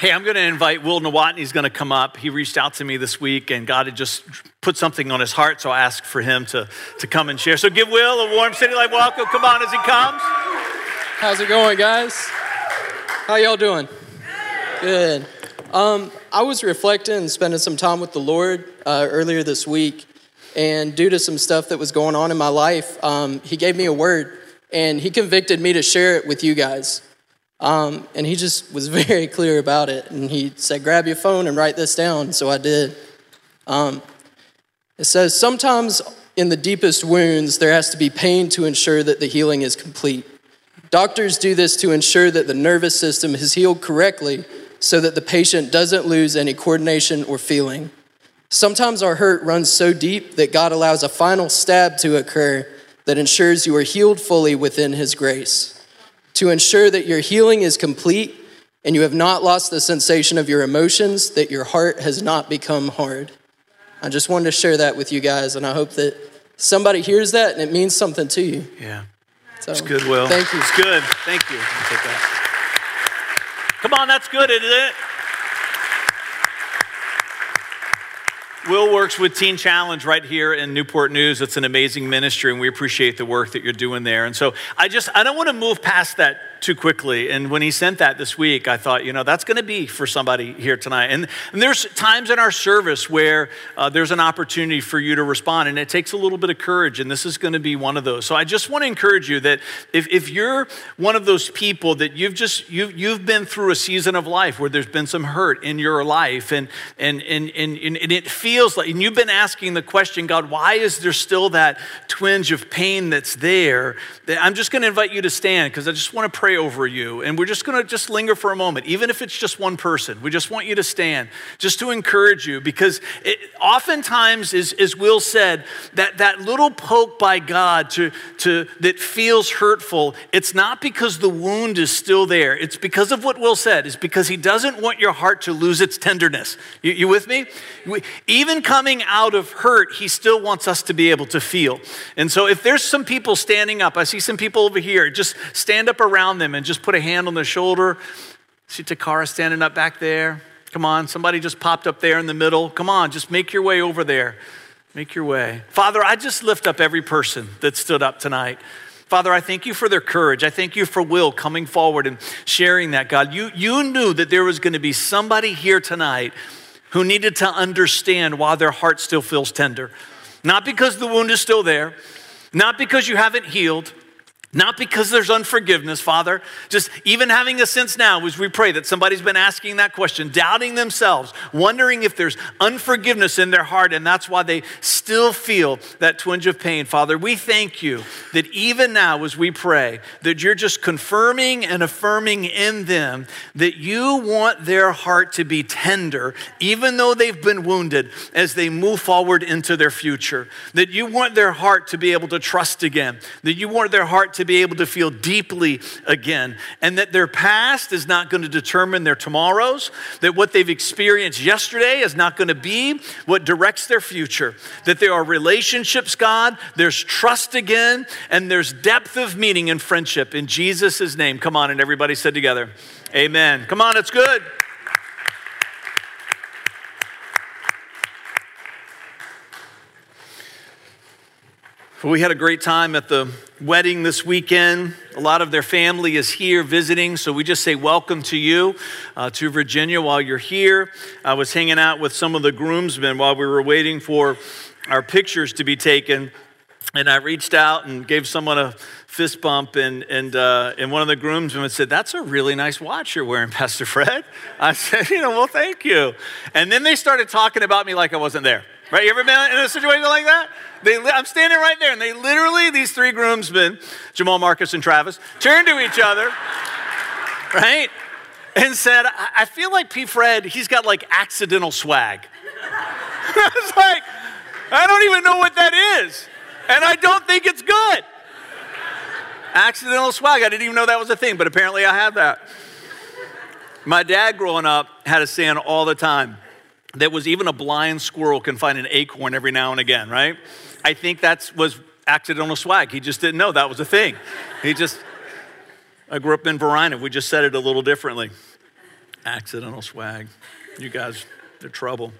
Hey, I'm going to invite Will Nawatney. He's going to come up. He reached out to me this week, and God had just put something on his heart, so I asked for him to, to come and share. So give Will a warm City Life welcome. Come on as he comes. How's it going, guys? How y'all doing? Good. Um, I was reflecting and spending some time with the Lord uh, earlier this week, and due to some stuff that was going on in my life, um, He gave me a word, and He convicted me to share it with you guys. Um, and he just was very clear about it. And he said, Grab your phone and write this down. So I did. Um, it says, Sometimes in the deepest wounds, there has to be pain to ensure that the healing is complete. Doctors do this to ensure that the nervous system is healed correctly so that the patient doesn't lose any coordination or feeling. Sometimes our hurt runs so deep that God allows a final stab to occur that ensures you are healed fully within His grace to ensure that your healing is complete and you have not lost the sensation of your emotions, that your heart has not become hard. I just wanted to share that with you guys, and I hope that somebody hears that and it means something to you. Yeah. So, it's good, Will. Thank you. It's good. Thank you. Come on, that's good, isn't it? Will works with Teen Challenge right here in Newport News. It's an amazing ministry, and we appreciate the work that you're doing there. And so I just, I don't want to move past that too quickly. And when he sent that this week, I thought, you know, that's going to be for somebody here tonight. And, and there's times in our service where uh, there's an opportunity for you to respond, and it takes a little bit of courage, and this is going to be one of those. So I just want to encourage you that if, if you're one of those people that you've just, you've, you've been through a season of life where there's been some hurt in your life, and, and, and, and, and it feels like, and you've been asking the question, God, why is there still that twinge of pain that's there? That I'm just going to invite you to stand because I just want to pray pray over you. And we're just going to just linger for a moment, even if it's just one person. We just want you to stand, just to encourage you, because it, oftentimes, as, as Will said, that, that little poke by God to, to, that feels hurtful, it's not because the wound is still there. It's because of what Will said. It's because he doesn't want your heart to lose its tenderness. You, you with me? We, even coming out of hurt, he still wants us to be able to feel. And so if there's some people standing up, I see some people over here, just stand up around them and just put a hand on their shoulder. See Takara standing up back there. Come on, somebody just popped up there in the middle. Come on, just make your way over there. Make your way. Father, I just lift up every person that stood up tonight. Father, I thank you for their courage. I thank you for Will coming forward and sharing that, God. You, you knew that there was going to be somebody here tonight who needed to understand why their heart still feels tender. Not because the wound is still there, not because you haven't healed, not because there's unforgiveness, Father, just even having a sense now as we pray that somebody's been asking that question, doubting themselves, wondering if there's unforgiveness in their heart, and that's why they still feel that twinge of pain. Father, we thank you that even now as we pray, that you're just confirming and affirming in them that you want their heart to be tender, even though they've been wounded, as they move forward into their future. That you want their heart to be able to trust again, that you want their heart to to be able to feel deeply again, and that their past is not going to determine their tomorrows, that what they've experienced yesterday is not going to be what directs their future, that there are relationships, God, there's trust again, and there's depth of meaning and friendship in Jesus' name. Come on, and everybody said together, Amen. Come on, it's good. We had a great time at the wedding this weekend. A lot of their family is here visiting, so we just say welcome to you uh, to Virginia while you're here. I was hanging out with some of the groomsmen while we were waiting for our pictures to be taken, and I reached out and gave someone a fist bump, and, and, uh, and one of the groomsmen said, That's a really nice watch you're wearing, Pastor Fred. I said, You know, well, thank you. And then they started talking about me like I wasn't there. Right? You ever been in a situation like that? They, I'm standing right there, and they literally, these three groomsmen, Jamal, Marcus, and Travis, turned to each other, right? And said, I feel like P. Fred, he's got like accidental swag. it's like, I don't even know what that is. And I don't think it's good. Accidental swag. I didn't even know that was a thing, but apparently I have that. My dad growing up had a saying all the time that was even a blind squirrel can find an acorn every now and again, right? I think that was accidental swag. He just didn't know that was a thing. He just, I grew up in Verina. We just said it a little differently. Accidental swag. You guys, they're trouble.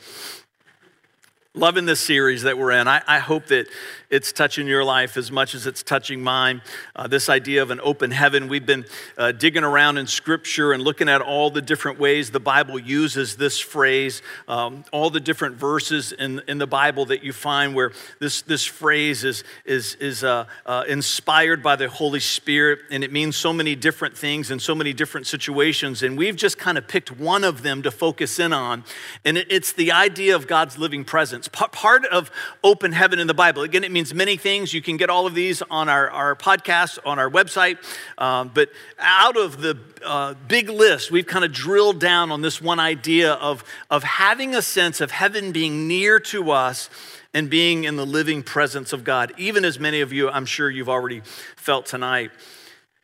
Loving this series that we're in. I, I, hope that it's touching your life as much as it's touching mine. Uh, this idea of an open heaven. We've been uh, digging around in scripture and looking at all the different ways the Bible uses this phrase, um, all the different verses in, in the Bible that you find where this, this phrase is, is, is uh, uh inspired by the Holy Spirit and it means so many different things in so many different situations. And we've just kind of picked one of them to focus in on. And it, it's the idea of God's living presence. Part of open heaven in the Bible. Again, it means many things. You can get all of these on our, our podcast, on our website. Um, but out of the uh, big list, we've kind of drilled down on this one idea of, of having a sense of heaven being near to us and being in the living presence of God, even as many of you, I'm sure you've already felt tonight.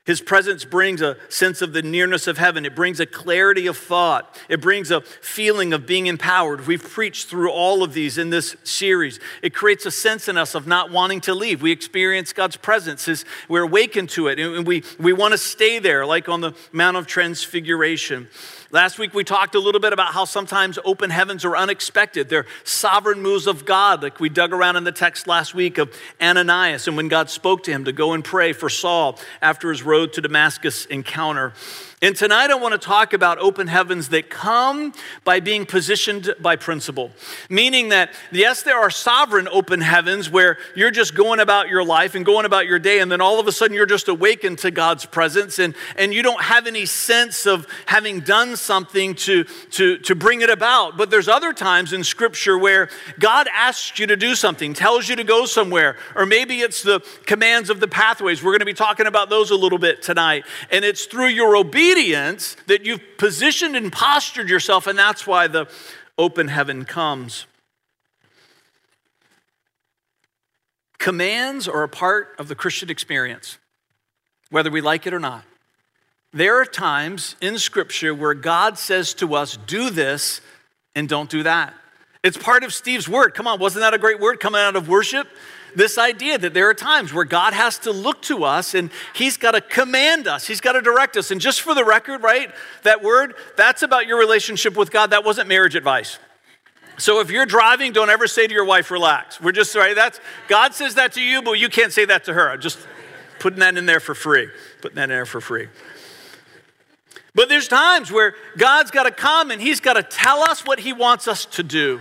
His presence brings a sense of the nearness of heaven. It brings a clarity of thought. It brings a feeling of being empowered. We've preached through all of these in this series. It creates a sense in us of not wanting to leave. We experience God's presence. As we're awakened to it, and we, we want to stay there, like on the Mount of Transfiguration. Last week we talked a little bit about how sometimes open heavens are unexpected. They're sovereign moves of God, like we dug around in the text last week of Ananias and when God spoke to him to go and pray for Saul after his road to Damascus encounter. And tonight I want to talk about open heavens that come by being positioned by principle. Meaning that, yes, there are sovereign open heavens where you're just going about your life and going about your day, and then all of a sudden you're just awakened to God's presence and, and you don't have any sense of having done something to, to, to bring it about. But there's other times in Scripture where God asks you to do something, tells you to go somewhere, or maybe it's the commands of the pathways. We're going to be talking about those a little bit tonight. And it's through your obedience obedience that you've positioned and postured yourself, and that's why the open heaven comes. Commands are a part of the Christian experience, whether we like it or not. There are times in Scripture where God says to us, Do this and don't do that. It's part of Steve's word. Come on, wasn't that a great word coming out of worship? This idea that there are times where God has to look to us and He's got to command us, He's got to direct us. And just for the record, right, that word, that's about your relationship with God. That wasn't marriage advice. So if you're driving, don't ever say to your wife, relax. We're just, right, that's, God says that to you, but you can't say that to her. I'm just putting that in there for free. Putting that in there for free. But there's times where God's got to come and He's got to tell us what He wants us to do.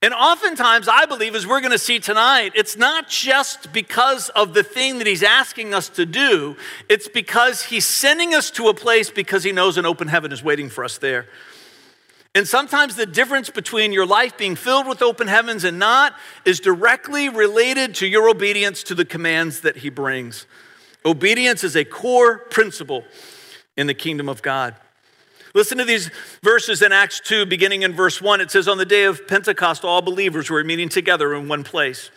And oftentimes, I believe, as we're going to see tonight, it's not just because of the thing that he's asking us to do, it's because he's sending us to a place because he knows an open heaven is waiting for us there. And sometimes the difference between your life being filled with open heavens and not is directly related to your obedience to the commands that he brings. Obedience is a core principle in the kingdom of God. Listen to these verses in Acts 2, beginning in verse 1. It says, On the day of Pentecost, all believers were meeting together in one place.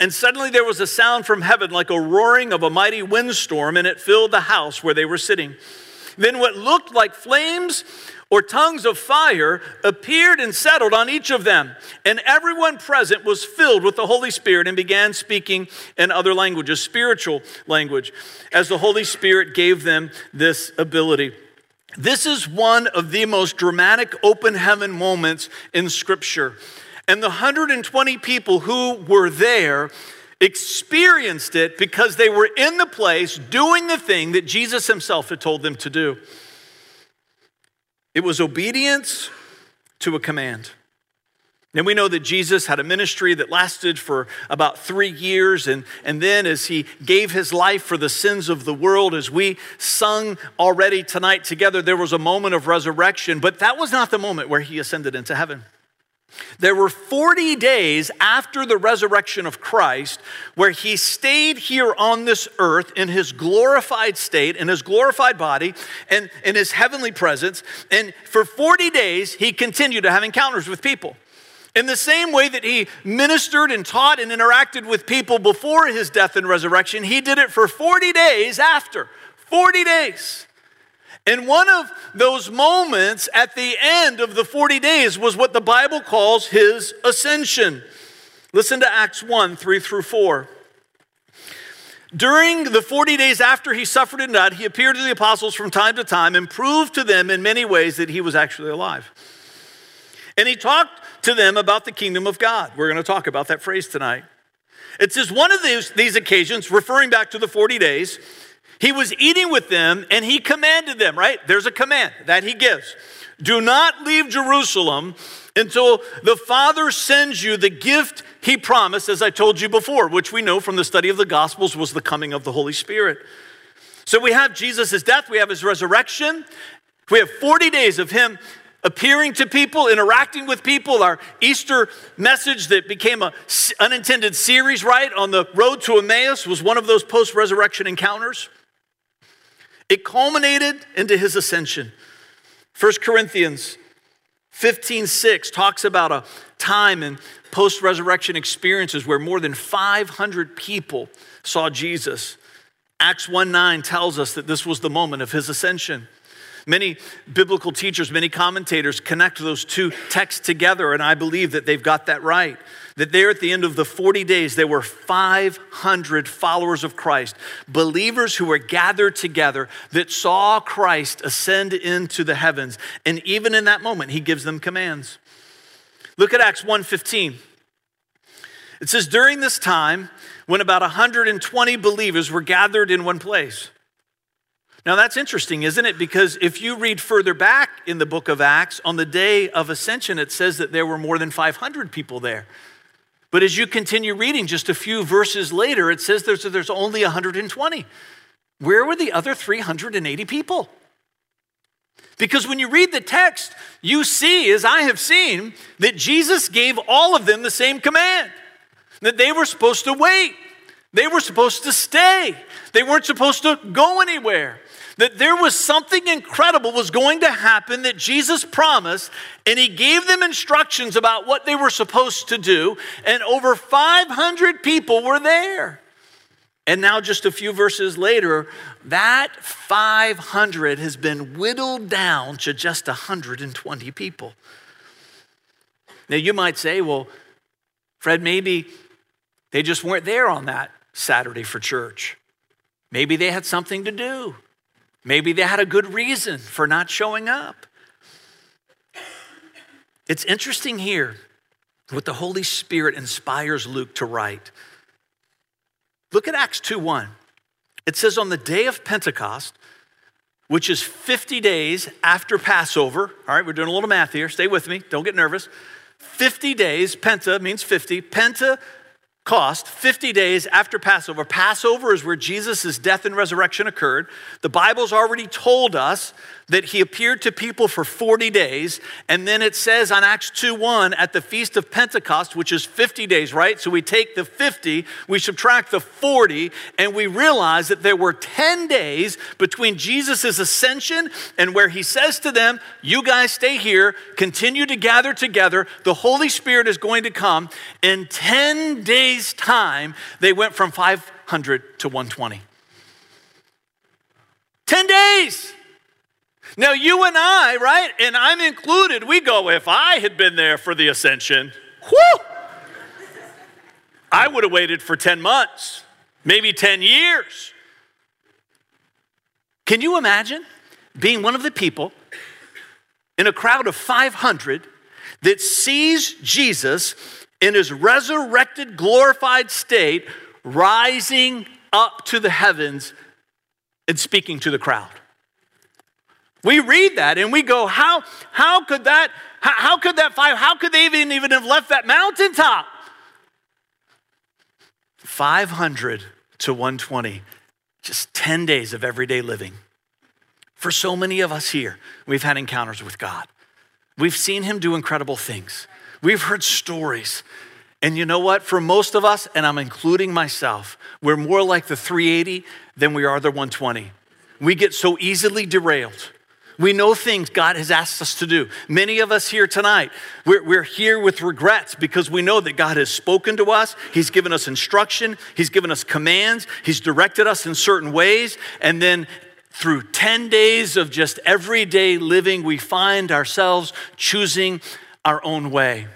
And suddenly there was a sound from heaven like a roaring of a mighty windstorm, and it filled the house where they were sitting. Then what looked like flames or tongues of fire appeared and settled on each of them. And everyone present was filled with the Holy Spirit and began speaking in other languages, spiritual language, as the Holy Spirit gave them this ability. This is one of the most dramatic open heaven moments in Scripture. And the 120 people who were there experienced it because they were in the place doing the thing that Jesus himself had told them to do. It was obedience to a command. And we know that Jesus had a ministry that lasted for about three years. And, and then, as he gave his life for the sins of the world, as we sung already tonight together, there was a moment of resurrection. But that was not the moment where he ascended into heaven. There were 40 days after the resurrection of Christ where he stayed here on this earth in his glorified state, in his glorified body, and in his heavenly presence. And for 40 days, he continued to have encounters with people. In the same way that he ministered and taught and interacted with people before his death and resurrection, he did it for 40 days after. 40 days. And one of those moments at the end of the 40 days was what the Bible calls his ascension. Listen to Acts 1 3 through 4. During the 40 days after he suffered and died, he appeared to the apostles from time to time and proved to them in many ways that he was actually alive. And he talked to them about the kingdom of God. We're going to talk about that phrase tonight. It says, one of these, these occasions, referring back to the 40 days, he was eating with them and he commanded them, right? There's a command that he gives. Do not leave Jerusalem until the Father sends you the gift he promised, as I told you before, which we know from the study of the Gospels was the coming of the Holy Spirit. So we have Jesus' death, we have his resurrection, we have 40 days of him appearing to people, interacting with people. Our Easter message that became an unintended series, right, on the road to Emmaus was one of those post resurrection encounters. It culminated into his ascension. 1 Corinthians 15 6 talks about a time in post resurrection experiences where more than 500 people saw Jesus. Acts 1 9 tells us that this was the moment of his ascension. Many biblical teachers, many commentators connect those two texts together, and I believe that they've got that right. That there at the end of the 40 days, there were 500 followers of Christ, believers who were gathered together that saw Christ ascend into the heavens. And even in that moment, he gives them commands. Look at Acts 1:15. It says, during this time, when about 120 believers were gathered in one place. Now that's interesting, isn't it? Because if you read further back in the book of Acts, on the day of ascension, it says that there were more than 500 people there. But as you continue reading just a few verses later, it says there's, there's only 120. Where were the other 380 people? Because when you read the text, you see, as I have seen, that Jesus gave all of them the same command that they were supposed to wait, they were supposed to stay, they weren't supposed to go anywhere that there was something incredible was going to happen that Jesus promised, and he gave them instructions about what they were supposed to do, and over 500 people were there. And now, just a few verses later, that 500 has been whittled down to just 120 people. Now, you might say, well, Fred, maybe they just weren't there on that Saturday for church. Maybe they had something to do. Maybe they had a good reason for not showing up. It's interesting here what the Holy Spirit inspires Luke to write. Look at Acts 2 1. It says, On the day of Pentecost, which is 50 days after Passover, all right, we're doing a little math here, stay with me, don't get nervous. 50 days, penta means 50, penta cost 50 days after Passover. Passover is where Jesus' death and resurrection occurred. The Bible's already told us that he appeared to people for 40 days. And then it says on Acts 2 1 at the Feast of Pentecost, which is 50 days, right? So we take the 50, we subtract the 40, and we realize that there were 10 days between Jesus' ascension and where he says to them, You guys stay here, continue to gather together. The Holy Spirit is going to come. In 10 days' time, they went from 500 to 120. 10 days. Now, you and I, right, and I'm included, we go, if I had been there for the ascension, whoo, I would have waited for 10 months, maybe 10 years. Can you imagine being one of the people in a crowd of 500 that sees Jesus in his resurrected, glorified state rising up to the heavens and speaking to the crowd? We read that and we go, how, how could that, how, how could that five, how could they even, even have left that mountaintop? 500 to 120, just 10 days of everyday living. For so many of us here, we've had encounters with God. We've seen Him do incredible things. We've heard stories. And you know what? For most of us, and I'm including myself, we're more like the 380 than we are the 120. We get so easily derailed. We know things God has asked us to do. Many of us here tonight, we're, we're, here with regrets because we know that God has spoken to us. He's given us instruction, He's given us commands, He's directed us in certain ways. And then through 10 days of just everyday living, we find ourselves choosing our own way.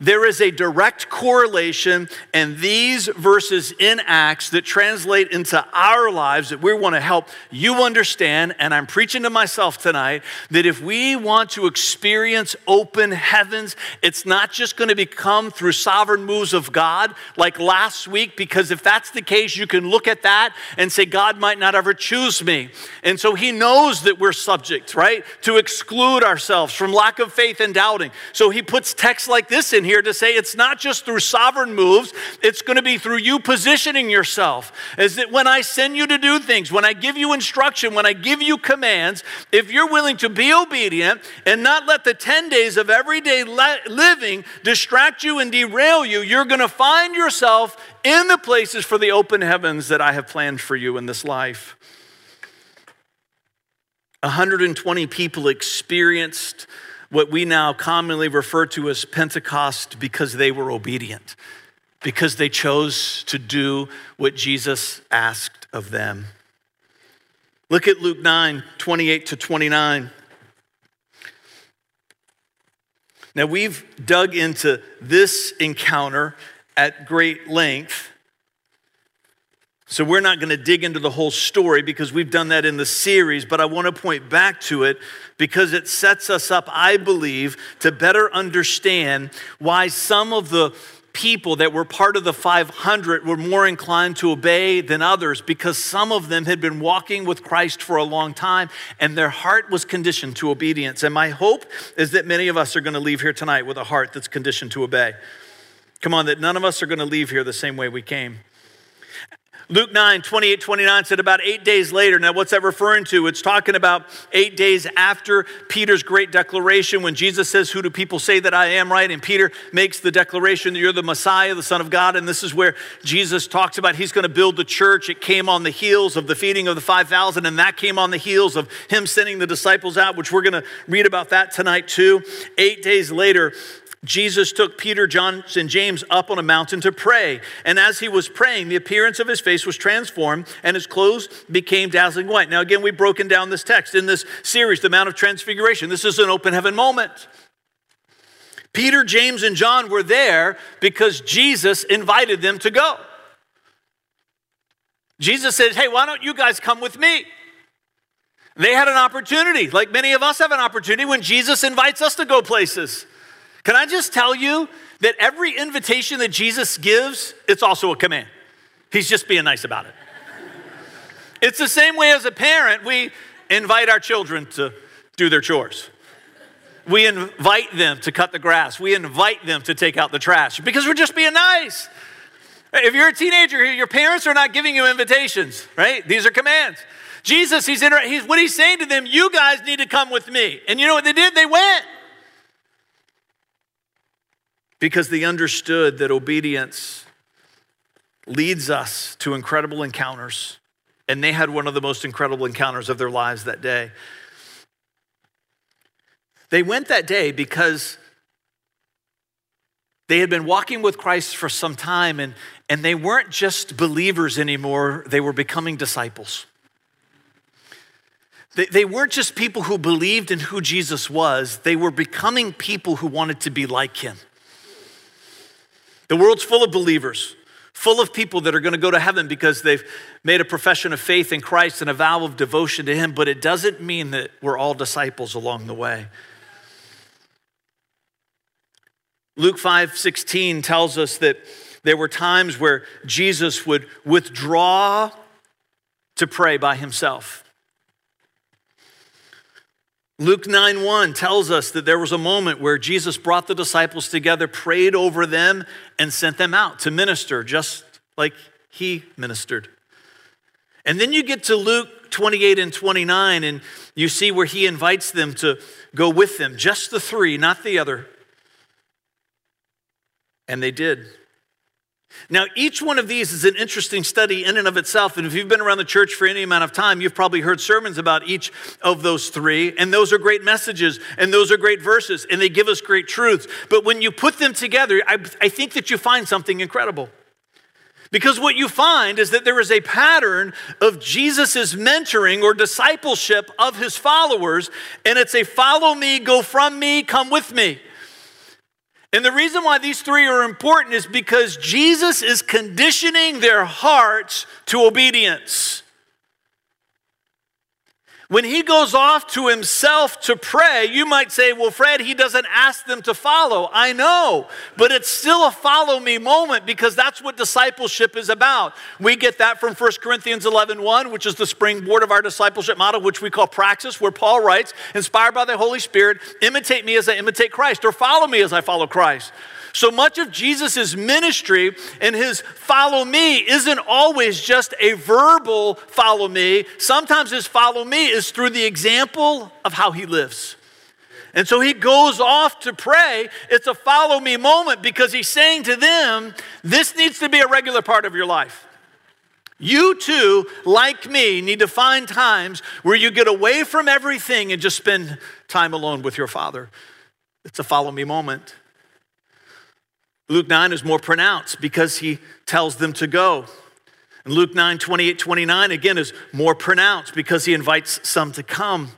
There is a direct correlation and these verses in Acts that translate into our lives that we want to help you understand. And I'm preaching to myself tonight that if we want to experience open heavens, it's not just going to become through sovereign moves of God like last week, because if that's the case, you can look at that and say, God might not ever choose me. And so he knows that we're subject, right, to exclude ourselves from lack of faith and doubting. So he puts texts like this here to say it's not just through sovereign moves, it's going to be through you positioning yourself. Is that when I send you to do things, when I give you instruction, when I give you commands, if you're willing to be obedient and not let the 10 days of everyday living distract you and derail you, you're going to find yourself in the places for the open heavens that I have planned for you in this life. 120 people experienced what we now commonly refer to as Pentecost because they were obedient, because they chose to do what Jesus asked of them. Look at Luke 9 28 to 29. Now, we've dug into this encounter at great length. So, we're not going to dig into the whole story because we've done that in the series, but I want to point back to it because it sets us up, I believe, to better understand why some of the people that were part of the 500 were more inclined to obey than others because some of them had been walking with Christ for a long time and their heart was conditioned to obedience. And my hope is that many of us are going to leave here tonight with a heart that's conditioned to obey. Come on, that none of us are going to leave here the same way we came. Luke 9, 28, 29 said about eight days later. Now, what's that referring to? It's talking about eight days after Peter's great declaration when Jesus says, Who do people say that I am, right? And Peter makes the declaration that you're the Messiah, the Son of God. And this is where Jesus talks about he's going to build the church. It came on the heels of the feeding of the 5,000, and that came on the heels of him sending the disciples out, which we're going to read about that tonight too. Eight days later, Jesus took Peter, John, and James up on a mountain to pray. And as he was praying, the appearance of his face was transformed and his clothes became dazzling white. Now, again, we've broken down this text in this series, The Mount of Transfiguration. This is an open heaven moment. Peter, James, and John were there because Jesus invited them to go. Jesus said, Hey, why don't you guys come with me? They had an opportunity, like many of us have an opportunity when Jesus invites us to go places. Can I just tell you that every invitation that Jesus gives, it's also a command? He's just being nice about it. it's the same way as a parent, we invite our children to do their chores. We invite them to cut the grass. We invite them to take out the trash because we're just being nice. If you're a teenager, your parents are not giving you invitations, right? These are commands. Jesus, he's, inter- he's what he's saying to them, you guys need to come with me. And you know what they did? They went because they understood that obedience leads us to incredible encounters. And they had one of the most incredible encounters of their lives that day. They went that day because they had been walking with Christ for some time and, and they weren't just believers anymore, they were becoming disciples. They, they weren't just people who believed in who Jesus was, they were becoming people who wanted to be like him. The world's full of believers, full of people that are going to go to heaven because they've made a profession of faith in Christ and a vow of devotion to Him, but it doesn't mean that we're all disciples along the way. Luke 5 16 tells us that there were times where Jesus would withdraw to pray by himself. Luke 9 1 tells us that there was a moment where Jesus brought the disciples together, prayed over them, and sent them out to minister, just like he ministered. And then you get to Luke 28 and 29, and you see where he invites them to go with them, just the three, not the other. And they did. Now, each one of these is an interesting study in and of itself. And if you've been around the church for any amount of time, you've probably heard sermons about each of those three. And those are great messages and those are great verses and they give us great truths. But when you put them together, I, I think that you find something incredible. Because what you find is that there is a pattern of Jesus' mentoring or discipleship of his followers, and it's a follow me, go from me, come with me. And the reason why these three are important is because Jesus is conditioning their hearts to obedience. When he goes off to himself to pray, you might say, Well, Fred, he doesn't ask them to follow. I know, but it's still a follow me moment because that's what discipleship is about. We get that from 1 Corinthians 11 1, which is the springboard of our discipleship model, which we call praxis, where Paul writes, Inspired by the Holy Spirit, imitate me as I imitate Christ, or follow me as I follow Christ. So much of Jesus' ministry and his follow me isn't always just a verbal follow me. Sometimes his follow me is through the example of how he lives. And so he goes off to pray. It's a follow me moment because he's saying to them, this needs to be a regular part of your life. You too, like me, need to find times where you get away from everything and just spend time alone with your Father. It's a follow me moment. Luke 9 is more pronounced because he tells them to go. And Luke 9, 28, 29, again, is more pronounced because he invites some to come.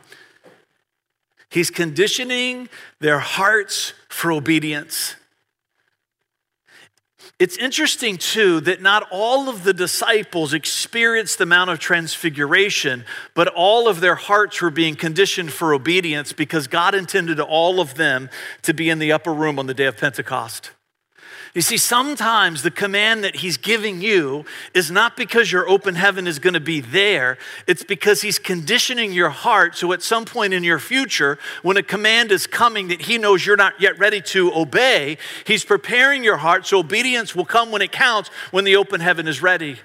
He's conditioning their hearts for obedience. It's interesting, too, that not all of the disciples experienced the Mount of Transfiguration, but all of their hearts were being conditioned for obedience because God intended all of them to be in the upper room on the day of Pentecost. You see, sometimes the command that he's giving you is not because your open heaven is going to be there, it's because he's conditioning your heart so at some point in your future, when a command is coming that he knows you're not yet ready to obey, he's preparing your heart so obedience will come when it counts when the open heaven is ready.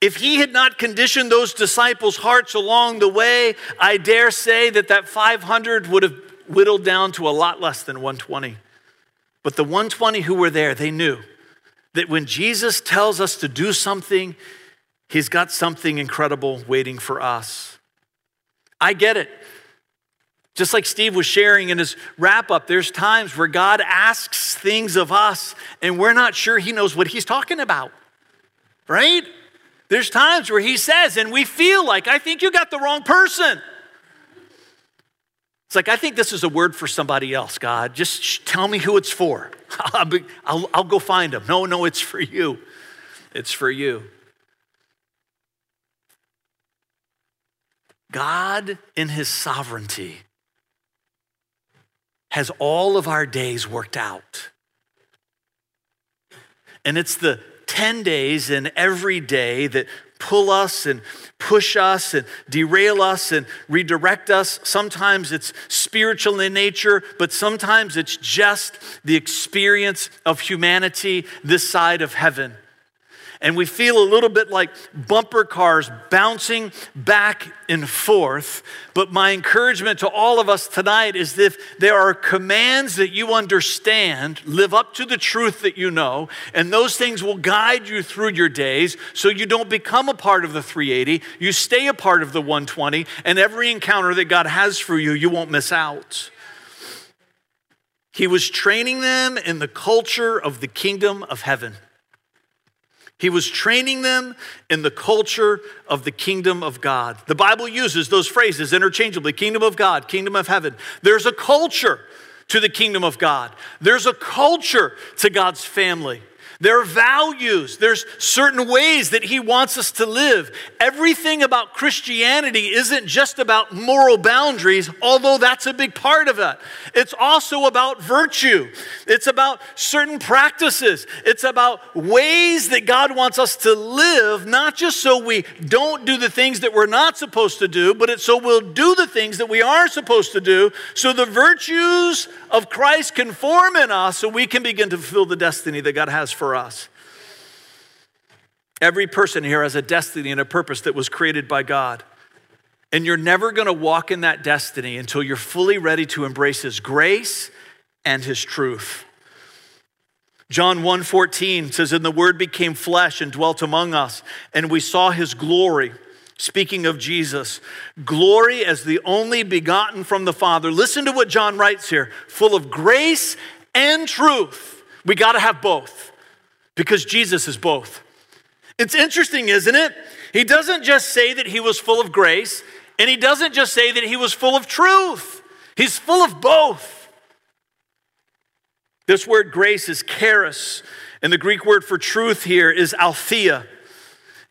If he had not conditioned those disciples' hearts along the way, I dare say that that 500 would have whittled down to a lot less than 120. But the 120 who were there, they knew that when Jesus tells us to do something, he's got something incredible waiting for us. I get it. Just like Steve was sharing in his wrap up, there's times where God asks things of us and we're not sure he knows what he's talking about, right? There's times where he says, and we feel like, I think you got the wrong person. It's like, I think this is a word for somebody else, God. Just tell me who it's for. I'll, be, I'll, I'll go find them. No, no, it's for you. It's for you. God, in his sovereignty, has all of our days worked out. And it's the 10 days in every day that pull us and push us and derail us and redirect us. Sometimes it's spiritual in nature, but sometimes it's just the experience of humanity this side of heaven and we feel a little bit like bumper cars bouncing back and forth. But my encouragement to all of us tonight is that if there are commands that you understand, live up to the truth that you know, and those things will guide you through your days so you don't become a part of the 380, you stay a part of the 120, and every encounter that God has for you, you won't miss out. He was training them in the culture of the kingdom of heaven. He was training them in the culture of the kingdom of God. The Bible uses those phrases interchangeably kingdom of God, kingdom of heaven. There's a culture to the kingdom of God, there's a culture to God's family. There are values. There's certain ways that he wants us to live. Everything about Christianity isn't just about moral boundaries, although that's a big part of it. It's also about virtue. It's about certain practices. It's about ways that God wants us to live, not just so we don't do the things that we're not supposed to do, but it's so we'll do the things that we are supposed to do, so the virtues of Christ can form in us so we can begin to fulfill the destiny that God has for us. Every person here has a destiny and a purpose that was created by God. And you're never going to walk in that destiny until you're fully ready to embrace his grace and his truth. John 1:14 says and the word became flesh and dwelt among us and we saw his glory speaking of Jesus, glory as the only begotten from the Father. Listen to what John writes here full of grace and truth. We got to have both because Jesus is both. It's interesting, isn't it? He doesn't just say that he was full of grace, and he doesn't just say that he was full of truth. He's full of both. This word grace is charis, and the Greek word for truth here is aletheia.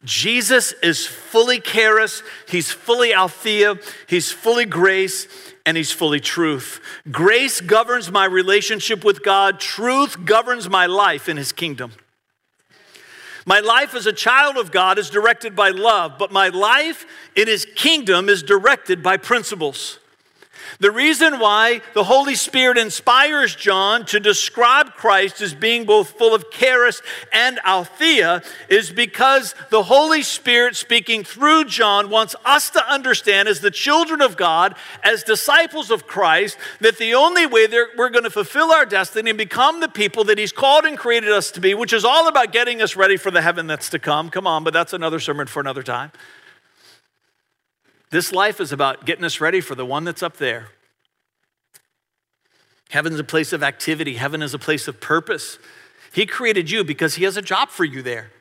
Jesus is fully charis, he's fully aletheia, he's fully grace, and he's fully truth. Grace governs my relationship with God, truth governs my life in his kingdom. My life as a child of God is directed by love, but my life in his kingdom is directed by principles. The reason why the Holy Spirit inspires John to describe Christ as being both full of charis and aletheia is because the Holy Spirit speaking through John wants us to understand as the children of God, as disciples of Christ, that the only way that we're going to fulfill our destiny and become the people that he's called and created us to be, which is all about getting us ready for the heaven that's to come. Come on, but that's another sermon for another time. This life is about getting us ready for the one that's up there. Heaven's a place of activity, heaven is a place of purpose. He created you because He has a job for you there.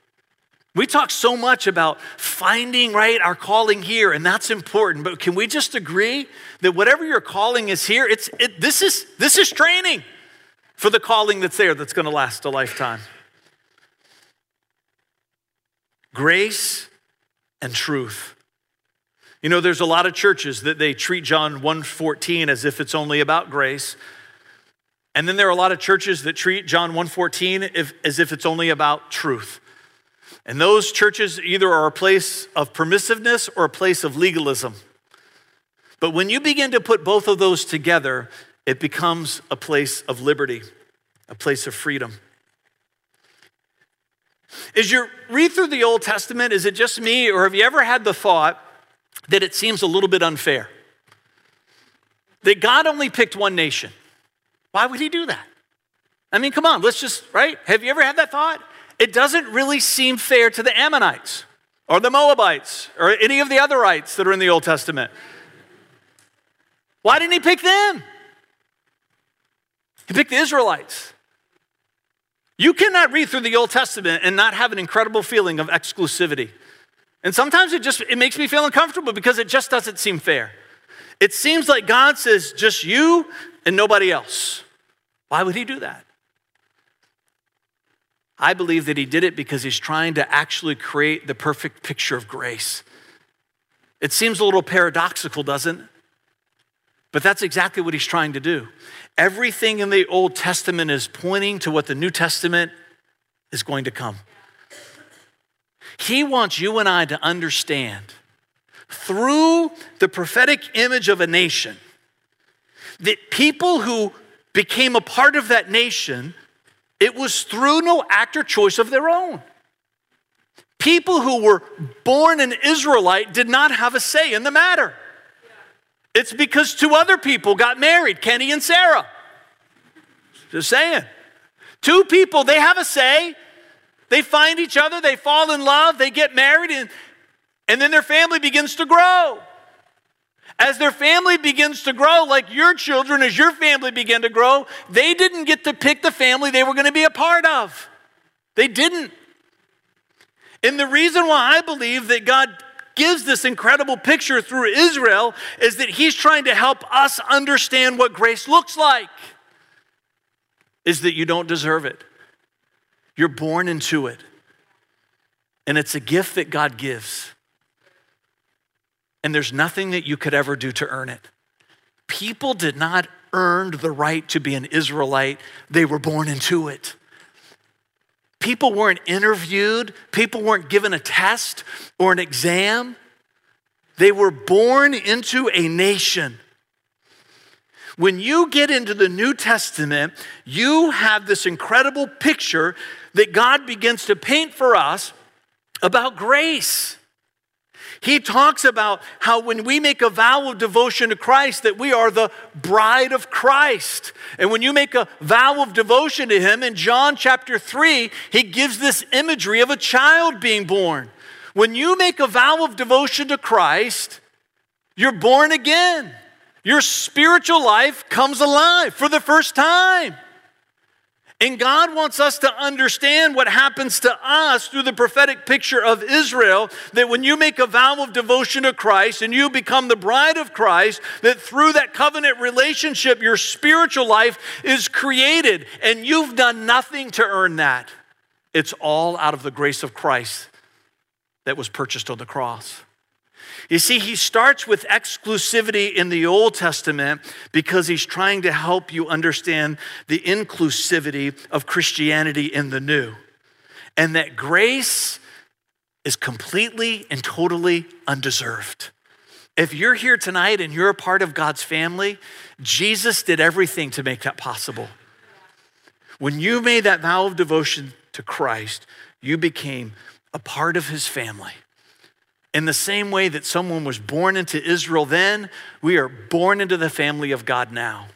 We talk so much about finding right our calling here, and that's important. But can we just agree that whatever your calling is here, it's it, this is this is training for the calling that's there that's going to last a lifetime. Grace and truth. You know, there's a lot of churches that they treat John 1:14 as if it's only about grace. And then there are a lot of churches that treat John 1:14 as if it's only about truth. And those churches either are a place of permissiveness or a place of legalism. But when you begin to put both of those together, it becomes a place of liberty, a place of freedom. As you read through the Old Testament, is it just me, or have you ever had the thought that it seems a little bit unfair. That God only picked one nation. Why would he do that? I mean, come on, let's just, right? Have you ever had that thought? It doesn't really seem fair to the Ammonites or the Moabites or any of the otherites that are in the Old Testament. Why didn't he pick them? He picked the Israelites. You cannot read through the Old Testament and not have an incredible feeling of exclusivity. And sometimes it just it makes me feel uncomfortable because it just doesn't seem fair. It seems like God says just you and nobody else. Why would he do that? I believe that he did it because he's trying to actually create the perfect picture of grace. It seems a little paradoxical, doesn't it? But that's exactly what he's trying to do. Everything in the Old Testament is pointing to what the New Testament is going to come. He wants you and I to understand through the prophetic image of a nation that people who became a part of that nation, it was through no act or choice of their own. People who were born an Israelite did not have a say in the matter. It's because two other people got married, Kenny and Sarah. Just saying. Two people, they have a say. They find each other, they fall in love, they get married, and, and then their family begins to grow. As their family begins to grow, like your children, as your family began to grow, they didn't get to pick the family they were going to be a part of. They didn't. And the reason why I believe that God gives this incredible picture through Israel is that He's trying to help us understand what grace looks like. Is that you don't deserve it. You're born into it. And it's a gift that God gives. And there's nothing that you could ever do to earn it. People did not earn the right to be an Israelite, they were born into it. People weren't interviewed, people weren't given a test or an exam. They were born into a nation. When you get into the New Testament, you have this incredible picture that God begins to paint for us about grace. He talks about how when we make a vow of devotion to Christ, that we are the bride of Christ. And when you make a vow of devotion to Him, in John chapter 3, He gives this imagery of a child being born. When you make a vow of devotion to Christ, you're born again. Your spiritual life comes alive for the first time. And God wants us to understand what happens to us through the prophetic picture of Israel that when you make a vow of devotion to Christ and you become the bride of Christ, that through that covenant relationship, your spiritual life is created and you've done nothing to earn that. It's all out of the grace of Christ that was purchased on the cross. You see, he starts with exclusivity in the Old Testament because he's trying to help you understand the inclusivity of Christianity in the New. And that grace is completely and totally undeserved. If you're here tonight and you're a part of God's family, Jesus did everything to make that possible. When you made that vow of devotion to Christ, you became a part of his family. In the same way that someone was born into Israel then, we are born into the family of God now.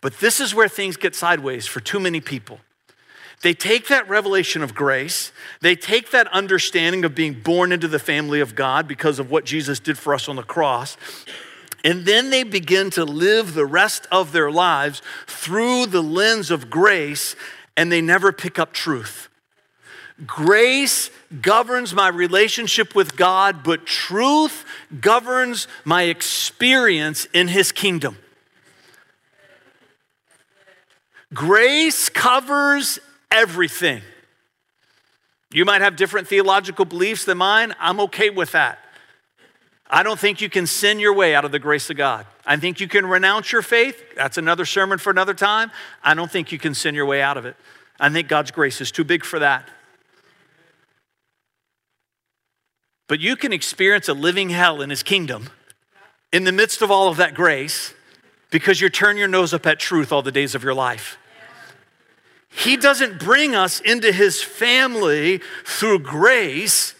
But this is where things get sideways for too many people. They take that revelation of grace, they take that understanding of being born into the family of God because of what Jesus did for us on the cross, and then they begin to live the rest of their lives through the lens of grace, and they never pick up truth. Grace governs my relationship with God, but truth governs my experience in His kingdom. Grace covers everything. You might have different theological beliefs than mine. I'm okay with that. I don't think you can sin your way out of the grace of God. I think you can renounce your faith. That's another sermon for another time. I don't think you can sin your way out of it. I think God's grace is too big for that. But you can experience a living hell in his kingdom in the midst of all of that grace because you turn your nose up at truth all the days of your life. He doesn't bring us into his family through grace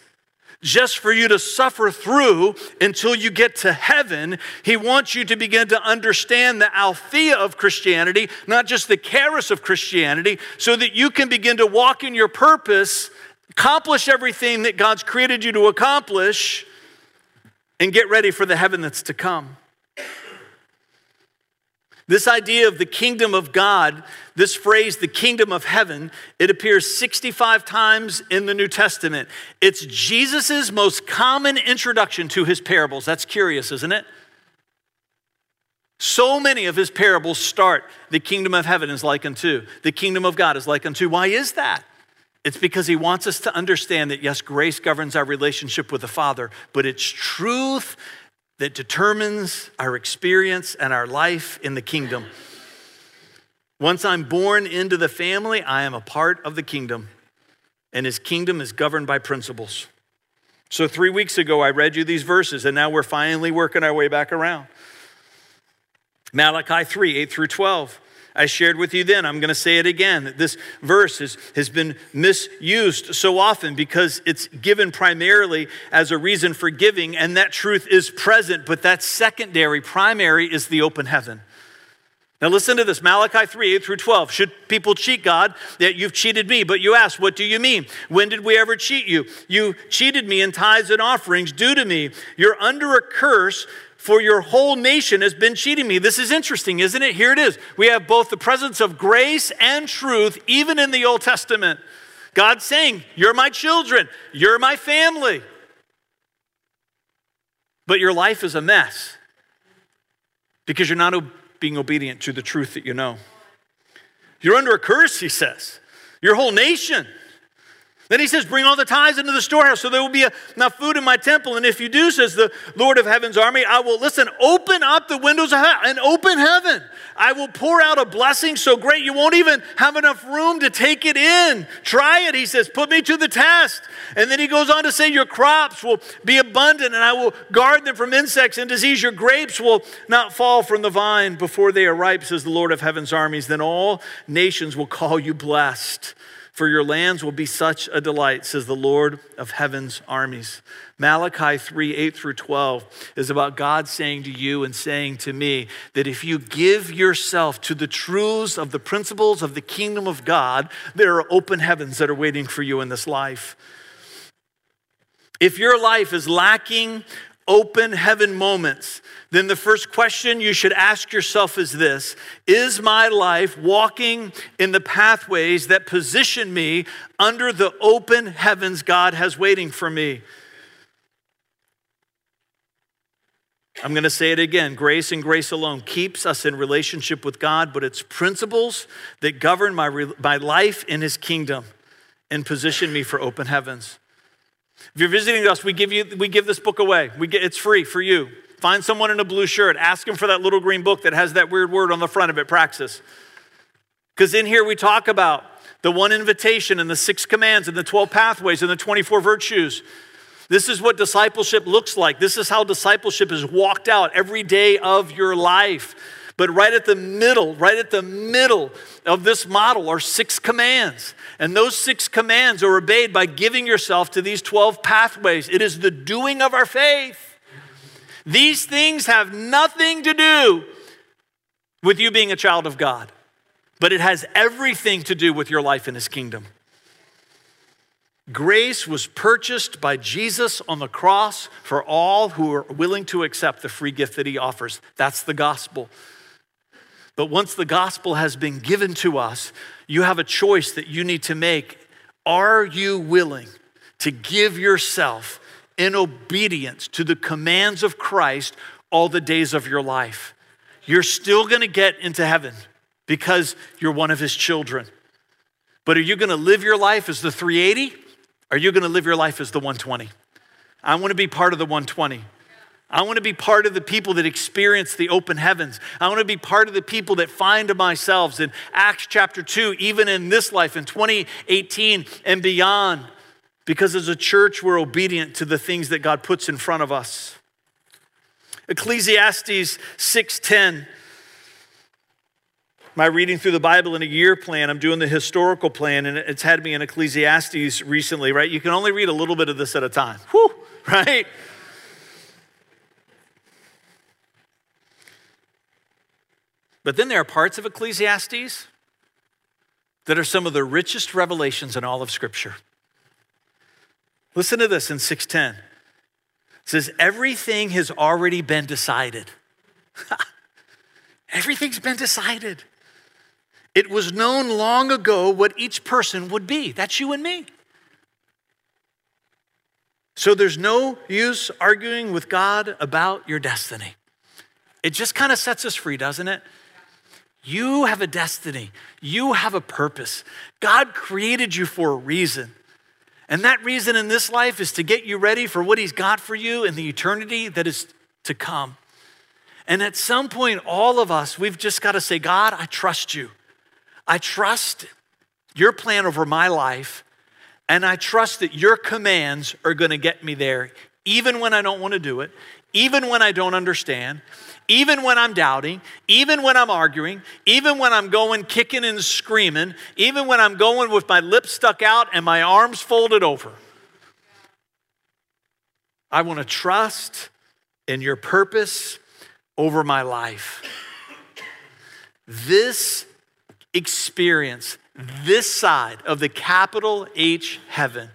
just for you to suffer through until you get to heaven. He wants you to begin to understand the aletheia of Christianity, not just the charis of Christianity, so that you can begin to walk in your purpose accomplish everything that God's created you to accomplish, and get ready for the heaven that's to come. This idea of the kingdom of God, this phrase, the kingdom of heaven, it appears 65 times in the New Testament. It's Jesus' most common introduction to his parables. That's curious, isn't it? So many of his parables start, the kingdom of heaven is like unto, the kingdom of God is like unto. Why is that? It's because he wants us to understand that, yes, grace governs our relationship with the Father, but it's truth that determines our experience and our life in the kingdom. Once I'm born into the family, I am a part of the kingdom, and his kingdom is governed by principles. So, three weeks ago, I read you these verses, and now we're finally working our way back around. Malachi 3 8 through 12. I shared with you then. I'm going to say it again. This verse has, has been misused so often because it's given primarily as a reason for giving, and that truth is present, but that's secondary. Primary is the open heaven. Now, listen to this Malachi 3 8 through 12. Should people cheat God? That you've cheated me. But you ask, what do you mean? When did we ever cheat you? You cheated me in tithes and offerings due to me. You're under a curse for your whole nation has been cheating me. This is interesting, isn't it? Here it is. We have both the presence of grace and truth, even in the Old Testament. God saying, You're my children, you're my family. But your life is a mess because you're not being obedient to the truth that you know. You're under a curse, he says. Your whole nation. Then he says, Bring all the tithes into the storehouse so there will be enough food in my temple. And if you do, says the Lord of heaven's army, I will, listen, open up the windows of heaven and open heaven. I will pour out a blessing so great you won't even have enough room to take it in. Try it, he says, put me to the test. And then he goes on to say, Your crops will be abundant and I will guard them from insects and disease. Your grapes will not fall from the vine before they are ripe, says the Lord of heaven's armies. Then all nations will call you blessed for your lands will be such a delight, says the Lord of heaven's armies. Malachi 3 8 through 12 is about God saying to you and saying to me that if you give yourself to the truths of the principles of the kingdom of God, there are open heavens that are waiting for you in this life. If your life is lacking open heaven moments, then the first question you should ask yourself is this Is my life walking in the pathways that position me under the open heavens God has waiting for me? I'm going to say it again grace and grace alone keeps us in relationship with God, but it's principles that govern my, my life in His kingdom and position me for open heavens. If you're visiting us, we give, you, we give this book away. We get, it's free for you. Find someone in a blue shirt, ask them for that little green book that has that weird word on the front of it, praxis. Because in here we talk about the one invitation and the six commands and the 12 pathways and the 24 virtues. This is what discipleship looks like. This is how discipleship is walked out every day of your life. But right at the middle, right at the middle of this model are six commands. And those six commands are obeyed by giving yourself to these 12 pathways. It is the doing of our faith. These things have nothing to do with you being a child of God, but it has everything to do with your life in His kingdom. Grace was purchased by Jesus on the cross for all who are willing to accept the free gift that he offers. That's the gospel. But once the gospel has been given to us, you have a choice that you need to make. Are you willing to give yourself in obedience to the commands of Christ all the days of your life? You're still going to get into heaven because you're one of his children. But are you going to live your life as the 380? Are you going to live your life as the 120? I want to be part of the 120. I want to be part of the people that experience the open heavens. I want to be part of the people that find themselves in Acts chapter 2, even in this life, in 2018 and beyond. Because as a church, we're obedient to the things that God puts in front of us. Ecclesiastes 6:10 my reading through the Bible in a year plan. I'm doing the historical plan, and it's had me in Ecclesiastes recently, right? You can only read a little bit of this at a time. Whew, right? But then there are parts of Ecclesiastes that are some of the richest revelations in all of Scripture. Listen to this in 610. It says, Everything has already been decided. Everything's been decided. It was known long ago what each person would be. That's you and me. So there's no use arguing with God about your destiny. It just kind of sets us free, doesn't it? You have a destiny, you have a purpose. God created you for a reason. And that reason in this life is to get you ready for what He's got for you in the eternity that is to come. And at some point, all of us, we've just got to say, God, I trust you. I trust your plan over my life, and I trust that your commands are going to get me there, even when I don't want to do it, even when I don't understand, even when I'm doubting, even when I'm arguing, even when I'm going kicking and screaming, even when I'm going with my lips stuck out and my arms folded over. I want to trust in your purpose over my life. This experience this side of the capital H heaven.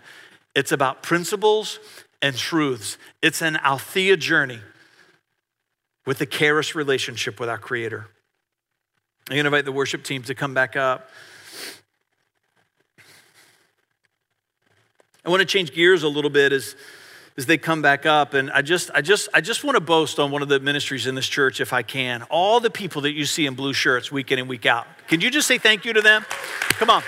It's about principles and truths. It's an Aletheia journey with a charis relationship with our Creator. I'm going to invite the worship team to come back up. I want to change gears a little bit as as they come back up. And I just, I just, I just want to boast on one of the ministries in this church, if I can. All the people that you see in blue shirts week in and week out. Can you just say thank you to them? Come on.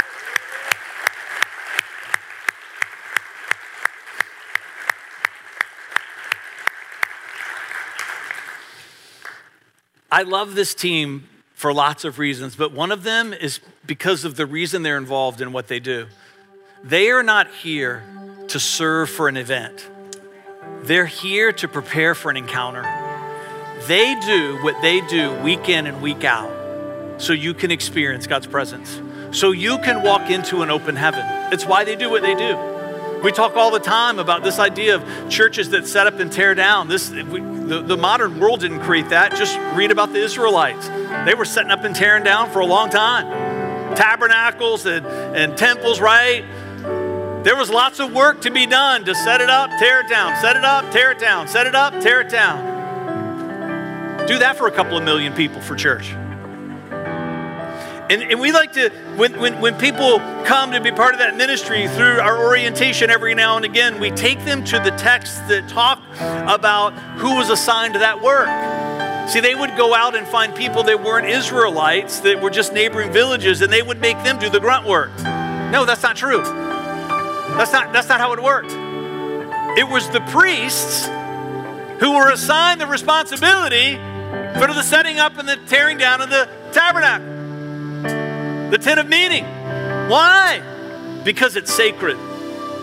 I love this team for lots of reasons, but one of them is because of the reason they're involved in what they do. They are not here to serve for an event. They're here to prepare for an encounter. They do what they do week in and week out so you can experience God's presence, so you can walk into an open heaven. It's why they do what they do. We talk all the time about this idea of churches that set up and tear down. This, we, the, the modern world didn't create that. Just read about the Israelites. They were setting up and tearing down for a long time. Tabernacles and, and temples, right? There was lots of work to be done to set it up, tear it down, set it up, tear it down, set it up, tear it down. Do that for a couple of million people for church. And, and we like to, when, when, when people come to be part of that ministry through our orientation every now and again, we take them to the texts that talk about who was assigned to that work. See, they would go out and find people that weren't Israelites, that were just neighboring villages, and they would make them do the grunt work. No, that's not true. That's not, that's not how it worked. It was the priests who were assigned the responsibility for the setting up and the tearing down of the tabernacle, the tent of meeting. Why? Because it's sacred.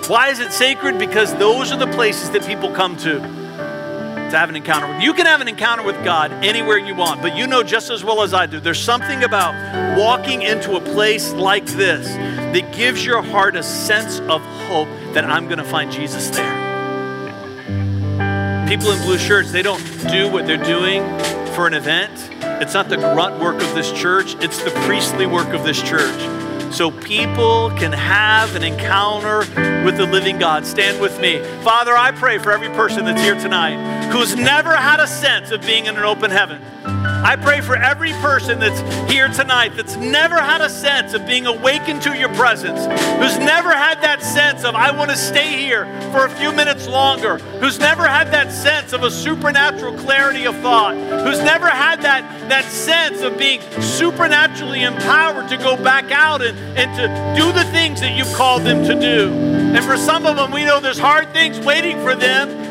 Why is it sacred? Because those are the places that people come to to have an encounter with. You can have an encounter with God anywhere you want, but you know just as well as I do, there's something about walking into a place like this that gives your heart a sense of hope that I'm going to find Jesus there. People in blue shirts, they don't do what they're doing for an event. It's not the grunt work of this church, it's the priestly work of this church so people can have an encounter with the living God. Stand with me. Father, I pray for every person that's here tonight who's never had a sense of being in an open heaven. I pray for every person that's here tonight that's never had a sense of being awakened to your presence, who's never had that sense of, I want to stay here for a few minutes longer, who's never had that sense of a supernatural clarity of thought, who's never had that, that sense of being supernaturally empowered to go back out and, and to do the things that you've called them to do. And for some of them, we know there's hard things waiting for them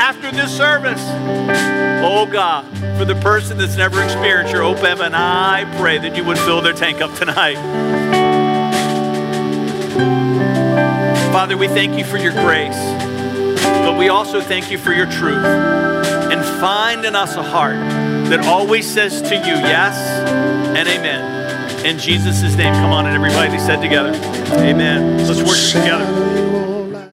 after this service. Oh God, for the person that's never experienced your open heaven, I pray that you would fill their tank up tonight. Father, we thank you for your grace, but we also thank you for your truth. And find in us a heart that always says to you, yes and amen. In Jesus' name, come on, and everybody said together, amen. Let's worship together.